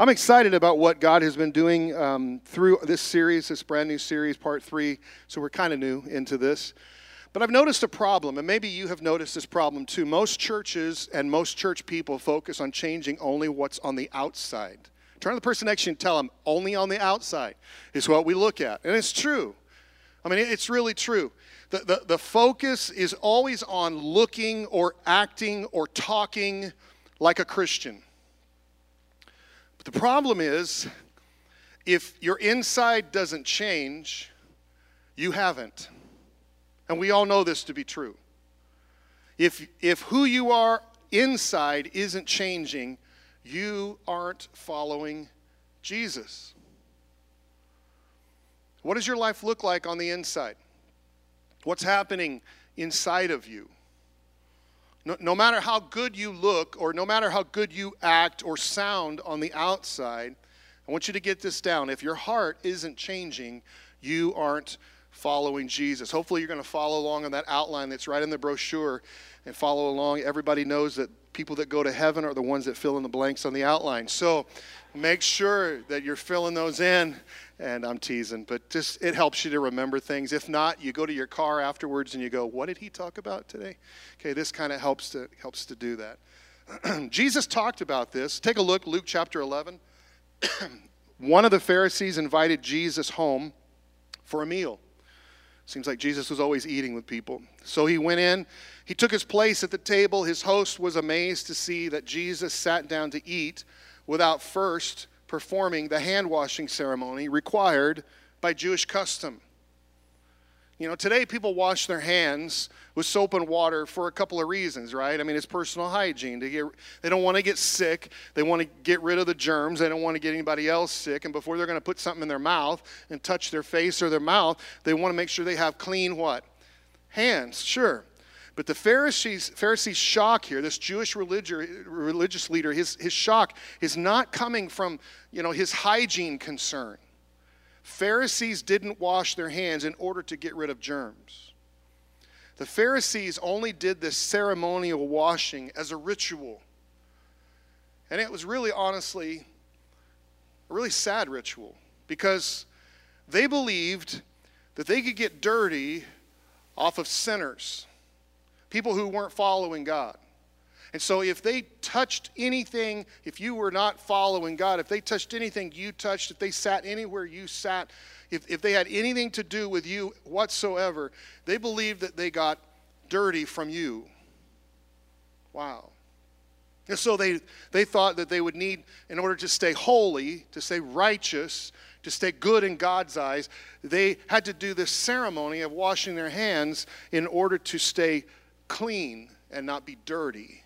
I'm excited about what God has been doing um, through this series, this brand new series, part three. So we're kind of new into this. But I've noticed a problem, and maybe you have noticed this problem too. Most churches and most church people focus on changing only what's on the outside. Turn to the person next to you and tell them, only on the outside is what we look at. And it's true. I mean, it's really true. The, the, the focus is always on looking or acting or talking like a Christian. The problem is, if your inside doesn't change, you haven't. And we all know this to be true. If, if who you are inside isn't changing, you aren't following Jesus. What does your life look like on the inside? What's happening inside of you? No, no matter how good you look or no matter how good you act or sound on the outside, I want you to get this down. If your heart isn't changing, you aren't following Jesus. Hopefully, you're going to follow along on that outline that's right in the brochure and follow along. Everybody knows that people that go to heaven are the ones that fill in the blanks on the outline. So make sure that you're filling those in and I'm teasing, but just it helps you to remember things. If not, you go to your car afterwards and you go, "What did he talk about today?" Okay, this kind of helps to helps to do that. Jesus talked about this. Take a look, Luke chapter 11. One of the Pharisees invited Jesus home for a meal. Seems like Jesus was always eating with people. So he went in, he took his place at the table. His host was amazed to see that Jesus sat down to eat without first performing the hand washing ceremony required by Jewish custom. You know, today people wash their hands with soap and water for a couple of reasons, right? I mean, it's personal hygiene. They, get, they don't want to get sick. They want to get rid of the germs. They don't want to get anybody else sick. And before they're going to put something in their mouth and touch their face or their mouth, they want to make sure they have clean what? Hands, sure. But the Pharisees, Pharisees' shock here, this Jewish religious leader, his, his shock is not coming from you know, his hygiene concern. Pharisees didn't wash their hands in order to get rid of germs. The Pharisees only did this ceremonial washing as a ritual. And it was really, honestly, a really sad ritual because they believed that they could get dirty off of sinners people who weren't following God. And so, if they touched anything, if you were not following God, if they touched anything you touched, if they sat anywhere you sat, if, if they had anything to do with you whatsoever, they believed that they got dirty from you. Wow. And so they, they thought that they would need, in order to stay holy, to stay righteous, to stay good in God's eyes, they had to do this ceremony of washing their hands in order to stay clean and not be dirty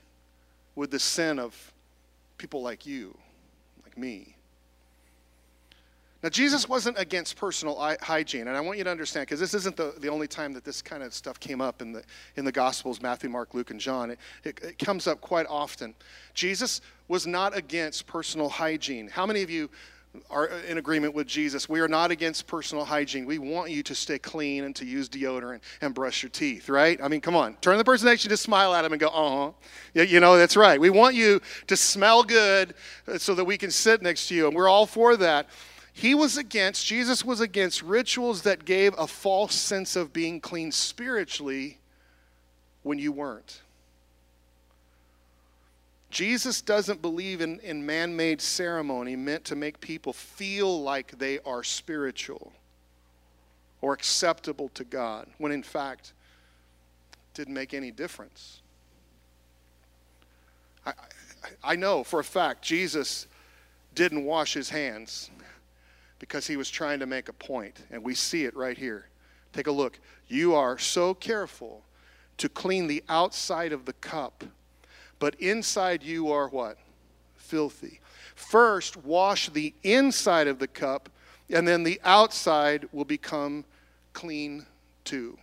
with the sin of people like you, like me. Now, Jesus wasn't against personal hygiene, and I want you to understand because this isn't the, the only time that this kind of stuff came up in the, in the Gospels Matthew, Mark, Luke, and John. It, it, it comes up quite often. Jesus was not against personal hygiene. How many of you are in agreement with Jesus. We are not against personal hygiene. We want you to stay clean and to use deodorant and brush your teeth, right? I mean, come on. Turn the person next to you to smile at them and go, uh huh. You know, that's right. We want you to smell good so that we can sit next to you, and we're all for that. He was against, Jesus was against rituals that gave a false sense of being clean spiritually when you weren't. Jesus doesn't believe in, in man made ceremony meant to make people feel like they are spiritual or acceptable to God, when in fact, it didn't make any difference. I, I, I know for a fact Jesus didn't wash his hands because he was trying to make a point, and we see it right here. Take a look. You are so careful to clean the outside of the cup but inside you are what? Filthy. First, wash the inside of the cup, and then the outside will become clean too.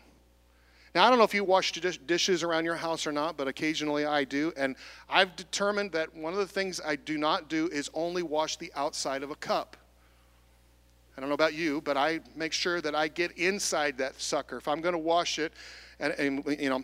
Now, I don't know if you wash dishes around your house or not, but occasionally I do. And I've determined that one of the things I do not do is only wash the outside of a cup. I don't know about you, but I make sure that I get inside that sucker. If I'm going to wash it, and, and you know,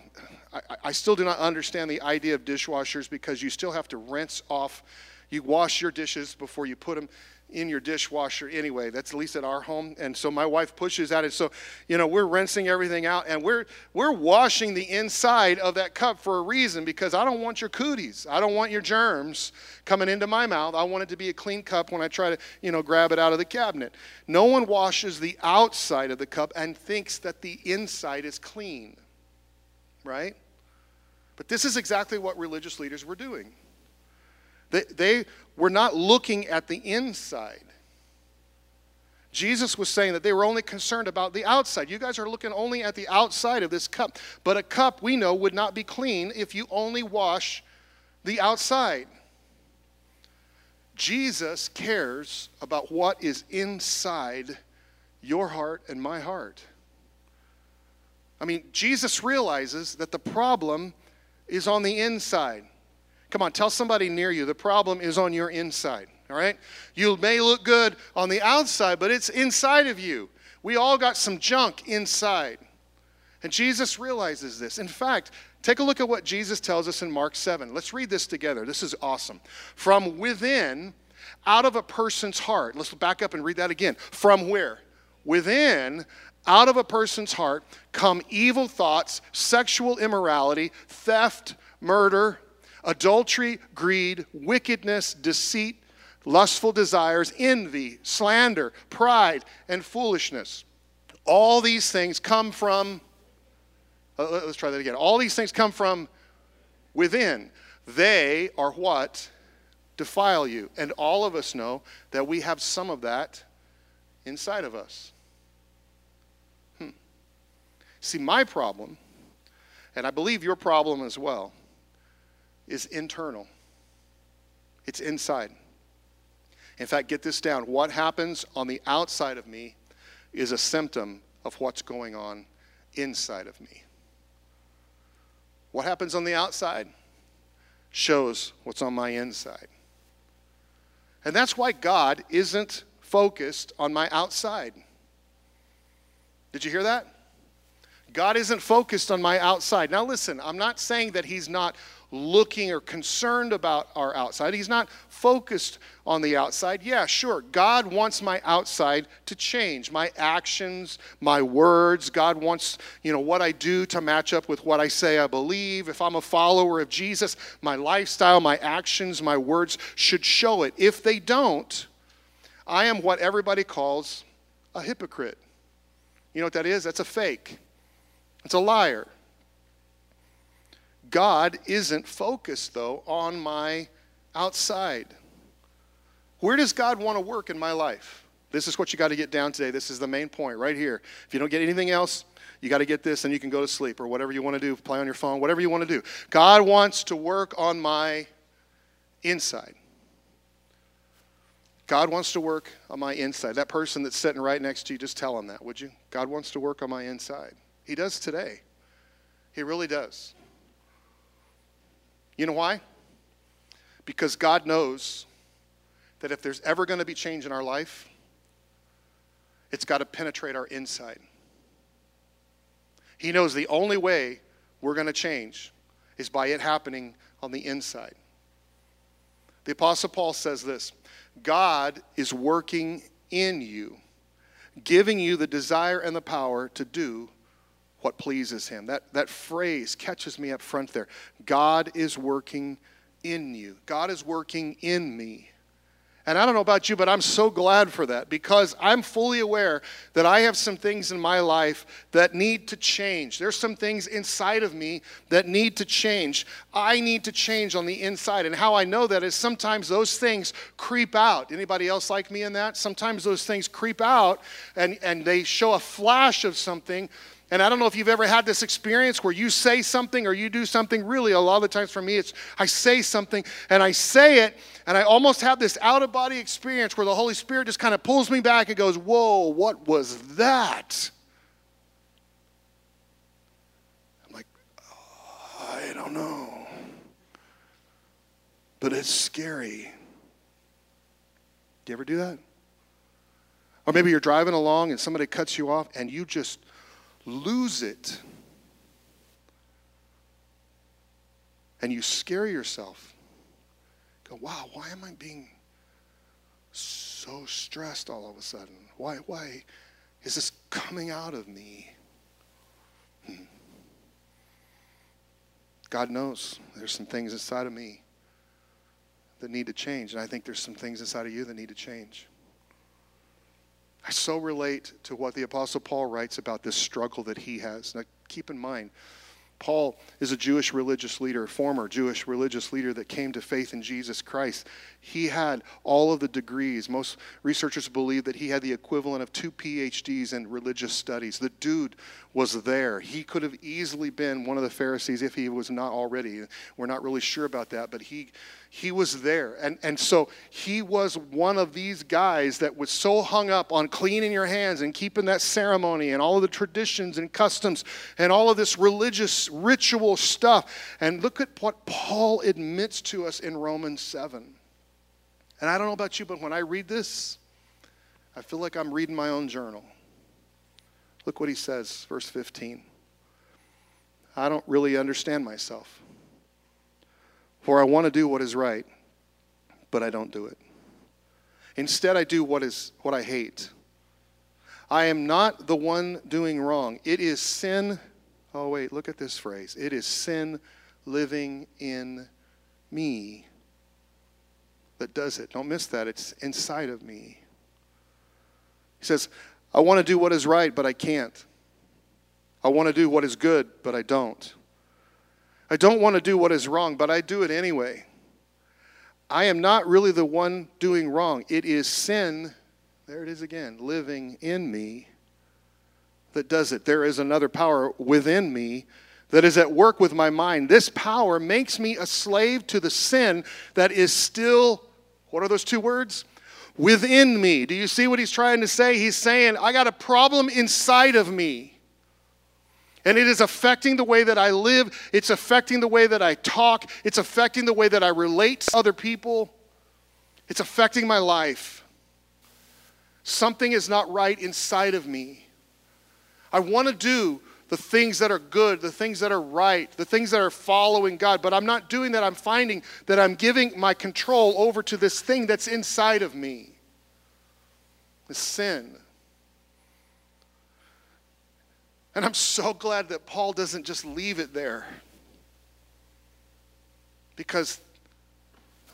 I, I, still do not understand the idea of dishwashers because you still have to rinse off you wash your dishes before you put them in your dishwasher anyway. That's at least at our home. And so my wife pushes at it. So, you know, we're rinsing everything out and we're we're washing the inside of that cup for a reason because I don't want your cooties. I don't want your germs coming into my mouth. I want it to be a clean cup when I try to, you know, grab it out of the cabinet. No one washes the outside of the cup and thinks that the inside is clean. Right? But this is exactly what religious leaders were doing. They, they were not looking at the inside. Jesus was saying that they were only concerned about the outside. You guys are looking only at the outside of this cup. But a cup, we know, would not be clean if you only wash the outside. Jesus cares about what is inside your heart and my heart. I mean, Jesus realizes that the problem is on the inside. Come on, tell somebody near you the problem is on your inside, all right? You may look good on the outside, but it's inside of you. We all got some junk inside. And Jesus realizes this. In fact, take a look at what Jesus tells us in Mark 7. Let's read this together. This is awesome. From within, out of a person's heart, let's back up and read that again. From where? Within, out of a person's heart come evil thoughts, sexual immorality, theft, murder, adultery, greed, wickedness, deceit, lustful desires, envy, slander, pride, and foolishness. All these things come from, uh, let's try that again. All these things come from within. They are what defile you. And all of us know that we have some of that inside of us. See, my problem, and I believe your problem as well, is internal, it's inside. In fact, get this down what happens on the outside of me is a symptom of what's going on inside of me. What happens on the outside shows what's on my inside. And that's why God isn't focused on my outside. Did you hear that? God isn't focused on my outside. Now, listen, I'm not saying that He's not looking or concerned about our outside. He's not focused on the outside. Yeah, sure. God wants my outside to change, my actions, my words. God wants, you know, what I do to match up with what I say I believe. If I'm a follower of Jesus, my lifestyle, my actions, my words should show it. If they don't, I am what everybody calls a hypocrite. You know what that is? That's a fake. It's a liar. God isn't focused, though, on my outside. Where does God want to work in my life? This is what you got to get down today. This is the main point right here. If you don't get anything else, you got to get this and you can go to sleep or whatever you want to do, play on your phone, whatever you want to do. God wants to work on my inside. God wants to work on my inside. That person that's sitting right next to you, just tell him that, would you? God wants to work on my inside. He does today. He really does. You know why? Because God knows that if there's ever going to be change in our life, it's got to penetrate our inside. He knows the only way we're going to change is by it happening on the inside. The Apostle Paul says this God is working in you, giving you the desire and the power to do what pleases him. That, that phrase catches me up front there. God is working in you, God is working in me. And I don't know about you, but I'm so glad for that because I'm fully aware that I have some things in my life that need to change. There's some things inside of me that need to change. I need to change on the inside. And how I know that is sometimes those things creep out. Anybody else like me in that? Sometimes those things creep out and, and they show a flash of something and I don't know if you've ever had this experience where you say something or you do something. Really, a lot of the times for me, it's I say something and I say it, and I almost have this out of body experience where the Holy Spirit just kind of pulls me back and goes, Whoa, what was that? I'm like, oh, I don't know. But it's scary. Do you ever do that? Or maybe you're driving along and somebody cuts you off and you just lose it and you scare yourself go, wow, why am I being so stressed all of a sudden? Why, why is this coming out of me? Hmm. God knows there's some things inside of me that need to change. And I think there's some things inside of you that need to change. I so relate to what the Apostle Paul writes about this struggle that he has. Now, keep in mind, Paul is a Jewish religious leader, former Jewish religious leader that came to faith in Jesus Christ. He had all of the degrees. Most researchers believe that he had the equivalent of two PhDs in religious studies. The dude was there. He could have easily been one of the Pharisees if he was not already. We're not really sure about that, but he he was there. And, and so he was one of these guys that was so hung up on cleaning your hands and keeping that ceremony and all of the traditions and customs and all of this religious ritual stuff. And look at what Paul admits to us in Romans 7. And I don't know about you, but when I read this, I feel like I'm reading my own journal. Look what he says, verse 15. I don't really understand myself. For I want to do what is right, but I don't do it. Instead, I do what is what I hate. I am not the one doing wrong. It is sin. Oh, wait, look at this phrase. It is sin living in me that does it. Don't miss that. It's inside of me. He says, I want to do what is right, but I can't. I want to do what is good, but I don't. I don't want to do what is wrong, but I do it anyway. I am not really the one doing wrong. It is sin, there it is again, living in me that does it. There is another power within me that is at work with my mind. This power makes me a slave to the sin that is still, what are those two words? Within me. Do you see what he's trying to say? He's saying, I got a problem inside of me. And it is affecting the way that I live. It's affecting the way that I talk. It's affecting the way that I relate to other people. It's affecting my life. Something is not right inside of me. I want to do the things that are good, the things that are right, the things that are following God, but I'm not doing that. I'm finding that I'm giving my control over to this thing that's inside of me the sin. And I'm so glad that Paul doesn't just leave it there. Because,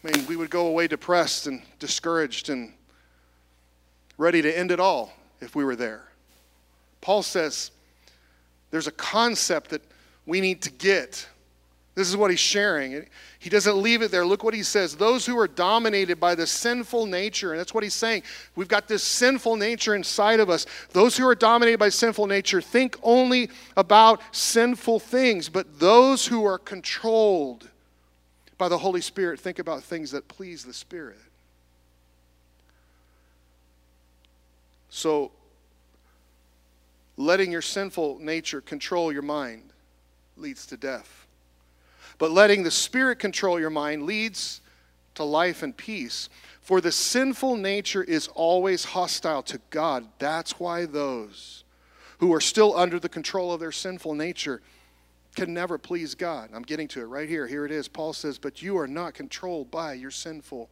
I mean, we would go away depressed and discouraged and ready to end it all if we were there. Paul says there's a concept that we need to get. This is what he's sharing. He doesn't leave it there. Look what he says. Those who are dominated by the sinful nature, and that's what he's saying. We've got this sinful nature inside of us. Those who are dominated by sinful nature think only about sinful things, but those who are controlled by the Holy Spirit think about things that please the Spirit. So, letting your sinful nature control your mind leads to death. But letting the Spirit control your mind leads to life and peace. For the sinful nature is always hostile to God. That's why those who are still under the control of their sinful nature can never please God. I'm getting to it right here. Here it is. Paul says, But you are not controlled by your sinful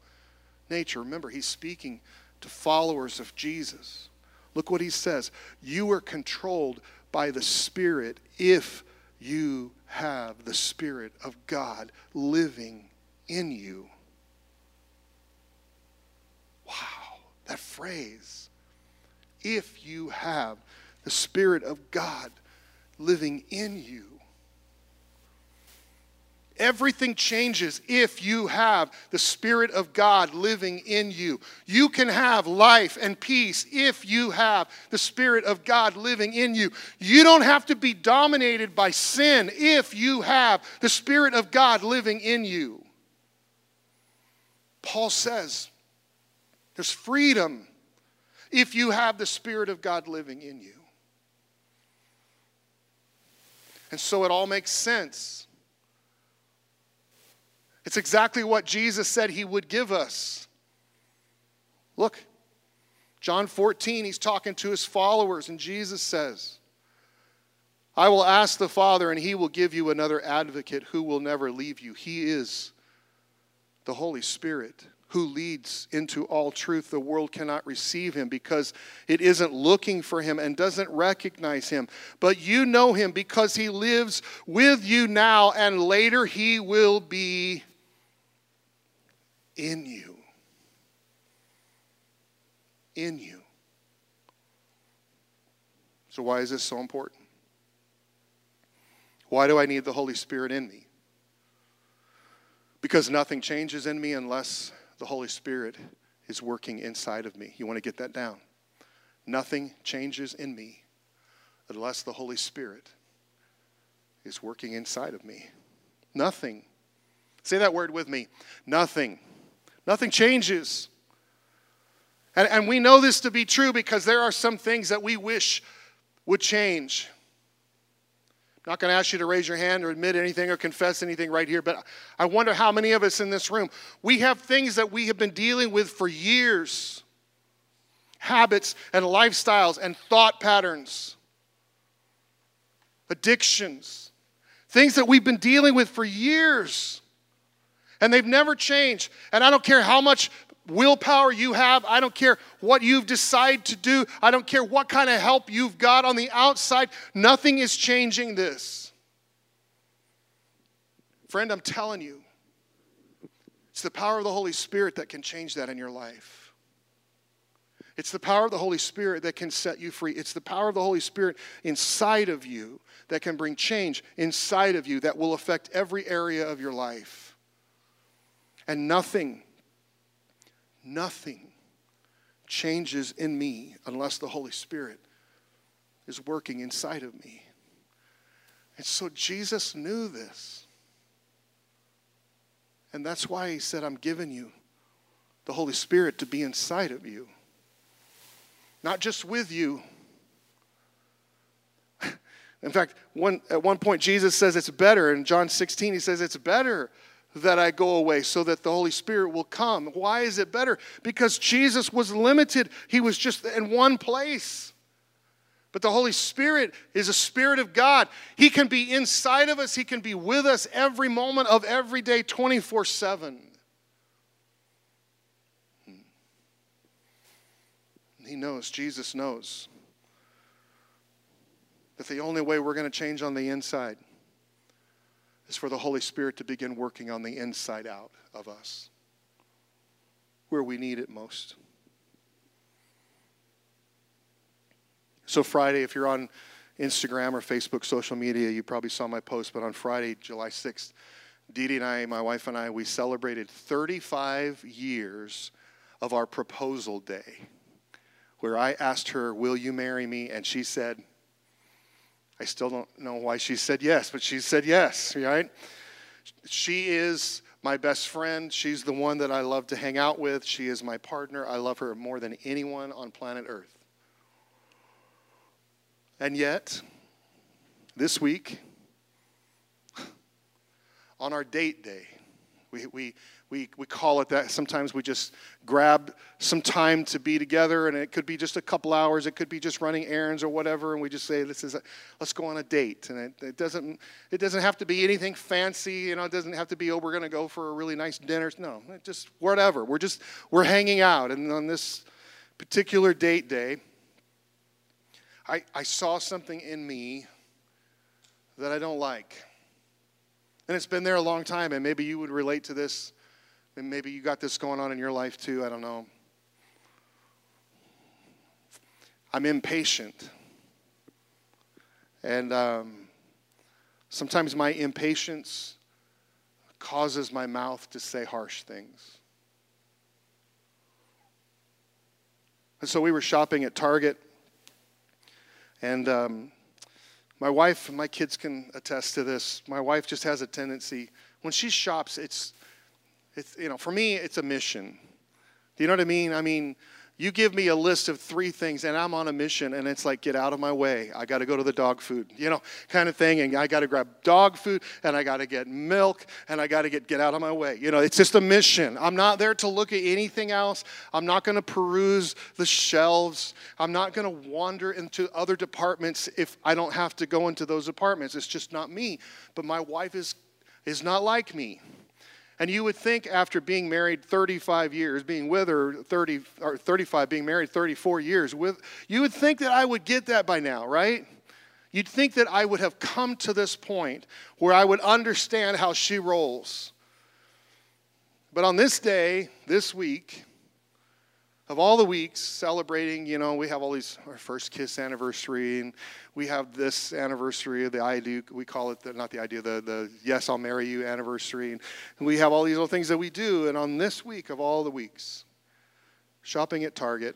nature. Remember, he's speaking to followers of Jesus. Look what he says. You are controlled by the Spirit if you have the Spirit of God living in you. Wow, that phrase. If you have the Spirit of God living in you. Everything changes if you have the Spirit of God living in you. You can have life and peace if you have the Spirit of God living in you. You don't have to be dominated by sin if you have the Spirit of God living in you. Paul says there's freedom if you have the Spirit of God living in you. And so it all makes sense it's exactly what Jesus said he would give us. Look, John 14, he's talking to his followers, and Jesus says, I will ask the Father, and he will give you another advocate who will never leave you. He is the Holy Spirit who leads into all truth. The world cannot receive him because it isn't looking for him and doesn't recognize him. But you know him because he lives with you now, and later he will be in you. In you. So, why is this so important? Why do I need the Holy Spirit in me? Because nothing changes in me unless the Holy Spirit is working inside of me. You want to get that down? Nothing changes in me unless the Holy Spirit is working inside of me. Nothing. Say that word with me. Nothing. Nothing changes. And, and we know this to be true because there are some things that we wish would change. I'm not going to ask you to raise your hand or admit anything or confess anything right here, but I wonder how many of us in this room, we have things that we have been dealing with for years habits and lifestyles and thought patterns, addictions, things that we've been dealing with for years. And they've never changed. And I don't care how much willpower you have. I don't care what you've decided to do. I don't care what kind of help you've got on the outside. Nothing is changing this. Friend, I'm telling you, it's the power of the Holy Spirit that can change that in your life. It's the power of the Holy Spirit that can set you free. It's the power of the Holy Spirit inside of you that can bring change inside of you that will affect every area of your life. And nothing Nothing changes in me unless the Holy Spirit is working inside of me. And so Jesus knew this. And that's why he said, I'm giving you the Holy Spirit to be inside of you, not just with you. In fact, one, at one point, Jesus says it's better. In John 16, he says it's better that I go away so that the Holy Spirit will come. Why is it better? Because Jesus was limited, He was just in one place. But the Holy Spirit is a Spirit of God. He can be inside of us, He can be with us every moment of every day, 24 7. Hmm. He knows, Jesus knows, that the only way we're going to change on the inside is for the Holy Spirit to begin working on the inside out of us, where we need it most. So, Friday, if you're on Instagram or Facebook, social media, you probably saw my post, but on Friday, July 6th, Dee Dee and I, my wife and I, we celebrated 35 years of our proposal day, where I asked her, Will you marry me? And she said, I still don't know why she said yes, but she said yes, right? She is my best friend. She's the one that I love to hang out with. She is my partner. I love her more than anyone on planet Earth. And yet, this week, on our date day, we, we, we, we call it that. Sometimes we just grab some time to be together, and it could be just a couple hours. It could be just running errands or whatever, and we just say, "This is a, let's go on a date." And it, it doesn't it doesn't have to be anything fancy. You know, it doesn't have to be, "Oh, we're going to go for a really nice dinner." No, just whatever. We're just we're hanging out, and on this particular date day, I, I saw something in me that I don't like. And it's been there a long time, and maybe you would relate to this maybe you got this going on in your life too. I don't know. I'm impatient. And um, sometimes my impatience causes my mouth to say harsh things. And so we were shopping at Target, and um, my wife my kids can attest to this. My wife just has a tendency, when she shops, it's it's, you know, for me, it's a mission. Do you know what I mean? I mean, you give me a list of three things and I'm on a mission and it's like, get out of my way. I got to go to the dog food, you know, kind of thing. And I got to grab dog food and I got to get milk and I got to get, get out of my way. You know, it's just a mission. I'm not there to look at anything else. I'm not going to peruse the shelves. I'm not going to wander into other departments if I don't have to go into those departments. It's just not me. But my wife is, is not like me. And you would think after being married 35 years, being with her 30 or 35, being married 34 years, with you would think that I would get that by now, right? You'd think that I would have come to this point where I would understand how she rolls. But on this day, this week, of all the weeks celebrating, you know, we have all these, our first kiss anniversary, and we have this anniversary of the I do, we call it, the, not the idea, the, the yes, I'll marry you anniversary. And we have all these little things that we do. And on this week of all the weeks, shopping at Target,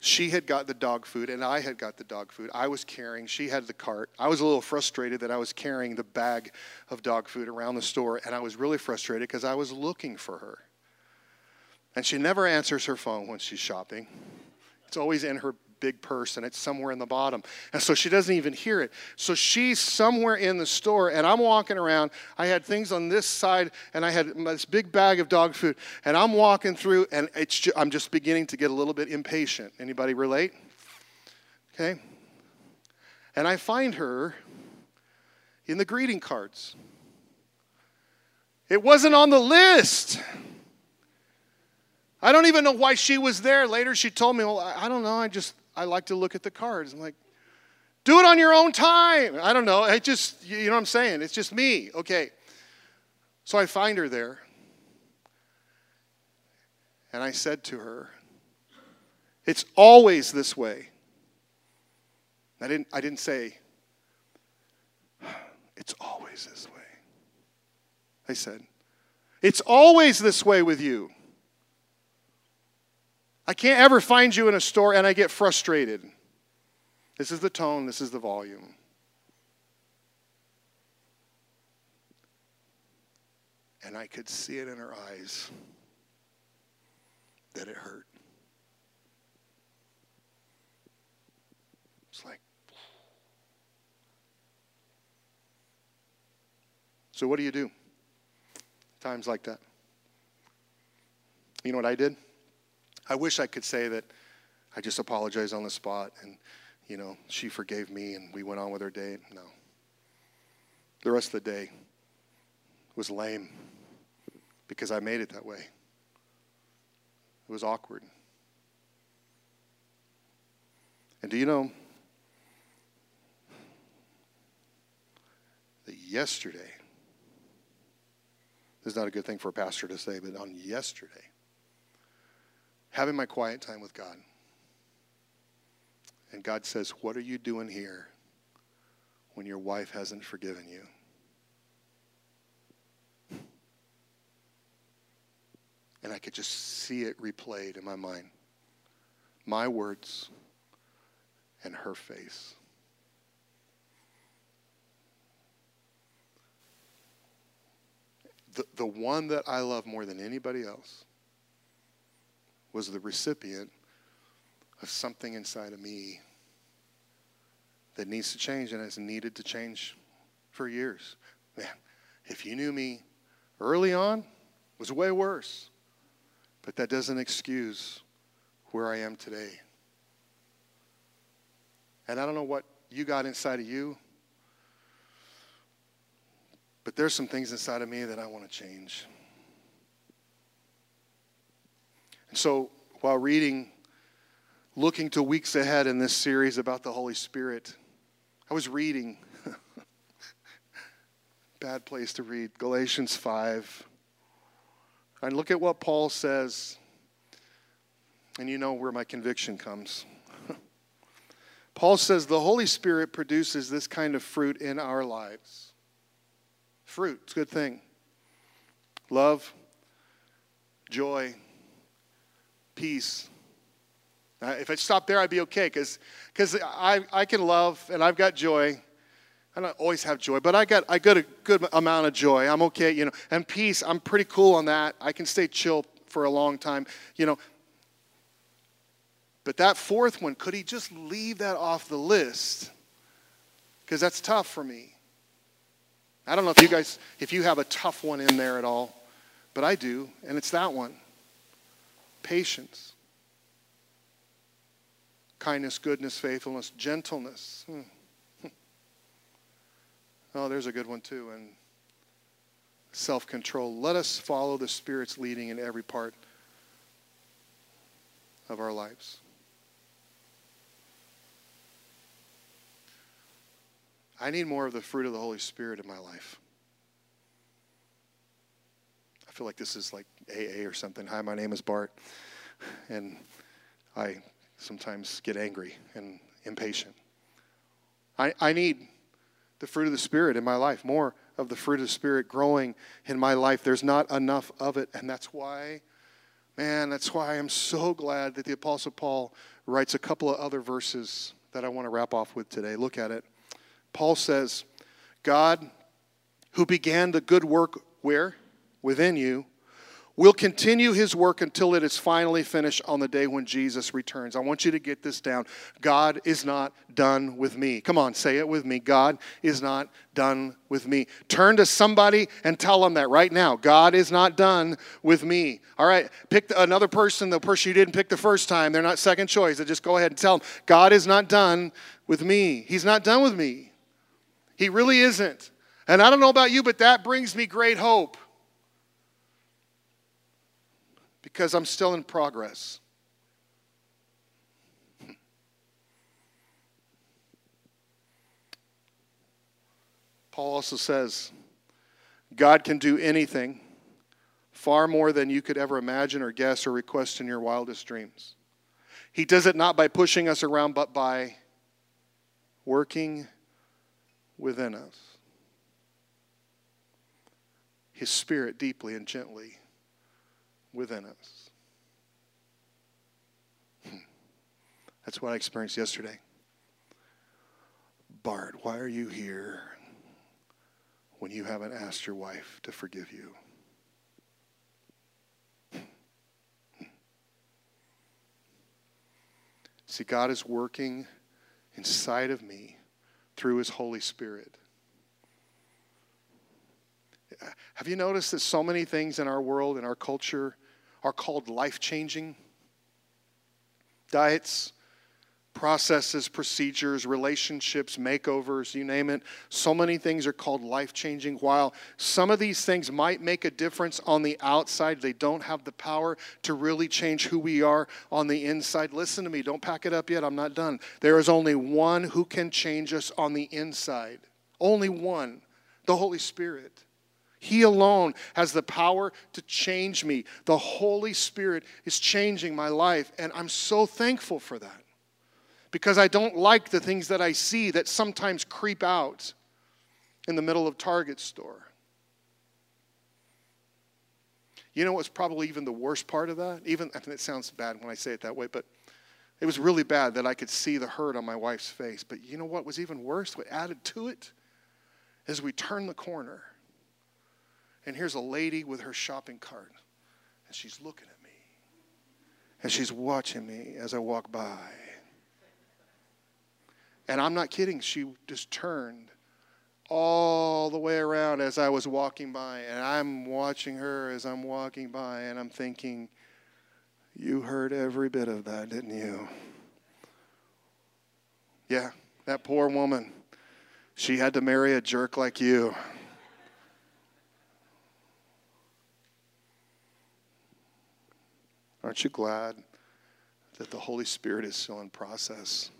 she had got the dog food and I had got the dog food. I was carrying, she had the cart. I was a little frustrated that I was carrying the bag of dog food around the store, and I was really frustrated because I was looking for her. And she never answers her phone when she's shopping. It's always in her big purse and it's somewhere in the bottom. And so she doesn't even hear it. So she's somewhere in the store and I'm walking around. I had things on this side and I had this big bag of dog food and I'm walking through and it's I'm just beginning to get a little bit impatient. Anybody relate? Okay. And I find her in the greeting cards. It wasn't on the list. I don't even know why she was there. Later, she told me, Well, I don't know. I just, I like to look at the cards. I'm like, Do it on your own time. I don't know. I just, you know what I'm saying? It's just me. Okay. So I find her there. And I said to her, It's always this way. I didn't, I didn't say, It's always this way. I said, It's always this way with you. I can't ever find you in a store and I get frustrated. This is the tone, this is the volume. And I could see it in her eyes that it hurt. It's like, so what do you do? Times like that. You know what I did? I wish I could say that I just apologized on the spot and, you know, she forgave me and we went on with our day. No. The rest of the day was lame because I made it that way. It was awkward. And do you know that yesterday, this is not a good thing for a pastor to say, but on yesterday, having my quiet time with God. And God says, What are you doing here when your wife hasn't forgiven you? And I could just see it replayed in my mind. My words and her face. The, the one that I love more than anybody else was the recipient of something inside of me that needs to change and has needed to change for years. Man, if you knew me early on, it was way worse. But that doesn't excuse where I am today. And I don't know what you got inside of you, but there's some things inside of me that I want to change. And so while reading, looking to weeks ahead in this series about the Holy Spirit, I was reading. Bad place to read. Galatians 5. And look at what Paul says. And you know where my conviction comes. Paul says the Holy Spirit produces this kind of fruit in our lives. Fruit, it's a good thing. Love, joy, peace. Uh, if I stopped there, I'd be okay because I, I can love and I've got joy. I don't always have joy, but I got I got a good amount of joy. I'm okay, you know. And peace, I'm pretty cool on that. I can stay chill for a long time, you know. But that fourth one, could he just leave that off the list? Because that's tough for me. I don't know if you guys, if you have a tough one in there at all, but I do, and it's that one patience, kindness, goodness, faithfulness, gentleness. Hmm. Oh, there's a good one too. And self control. Let us follow the Spirit's leading in every part of our lives. I need more of the fruit of the Holy Spirit in my life. Feel like this is like AA or something. Hi, my name is Bart. And I sometimes get angry and impatient. I, I need the fruit of the Spirit in my life, more of the fruit of the Spirit growing in my life. There's not enough of it. And that's why, man, that's why I'm so glad that the Apostle Paul writes a couple of other verses that I want to wrap off with today. Look at it. Paul says, God, who began the good work where? Within you, will continue his work until it is finally finished on the day when Jesus returns. I want you to get this down. God is not done with me. Come on, say it with me. God is not done with me. Turn to somebody and tell them that right now. God is not done with me. All right, pick another person, the person you didn't pick the first time. They're not second choice. Just go ahead and tell them, God is not done with me. He's not done with me. He really isn't. And I don't know about you, but that brings me great hope because I'm still in progress. Paul also says, God can do anything far more than you could ever imagine or guess or request in your wildest dreams. He does it not by pushing us around, but by working within us. His Spirit deeply and gently within us. Hmm. That's what I experienced yesterday. Bart, why are you here when you haven't asked your wife to forgive you? See, God is working inside of me through His Holy Spirit. Have you noticed that so many things in our world, in our culture, are called life changing? Diets, processes, procedures, relationships, makeovers, you name it. So many things are called life changing. While some of these things might make a difference on the outside, they don't have the power to really change who we are on the inside. Listen to me, don't pack it up yet. I'm not done. There is only one who can change us on the inside. Only one the Holy Spirit. He alone has the power to change me. The Holy Spirit is changing my life, and I'm so thankful for that. Because I don't like the things that I see that sometimes creep out in the middle of Target store. You know what's probably even the worst part of that? Even I it sounds bad when I say it that way, but it was really bad that I could see the hurt on my wife's face. But you know what was even worse? What added to it is we turned the corner and here's a lady with her shopping cart, and she's looking at me. And she's watching me as I walk by. And I'm not kidding, she just turned all the way around as I was walking by. And I'm watching her as I'm walking by, and I'm thinking, You heard every bit of that, didn't you? Yeah, that poor woman. She had to marry a jerk like you. Aren't you glad that the Holy Spirit is still in process?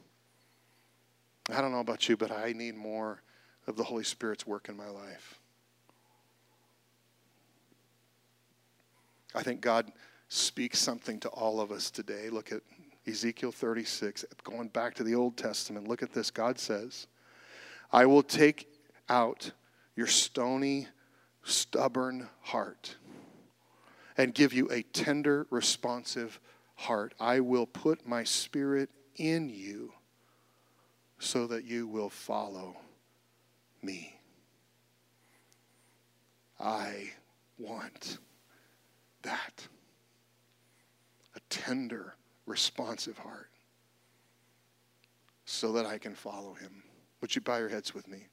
I don't know about you, but I need more of the Holy Spirit's work in my life. I think God speaks something to all of us today. Look at Ezekiel 36, going back to the Old Testament. Look at this. God says, I will take out your stony, stubborn heart and give you a tender, responsive heart. I will put my spirit in you so that you will follow me. I want that. A tender, responsive heart so that I can follow him. Would you bow your heads with me?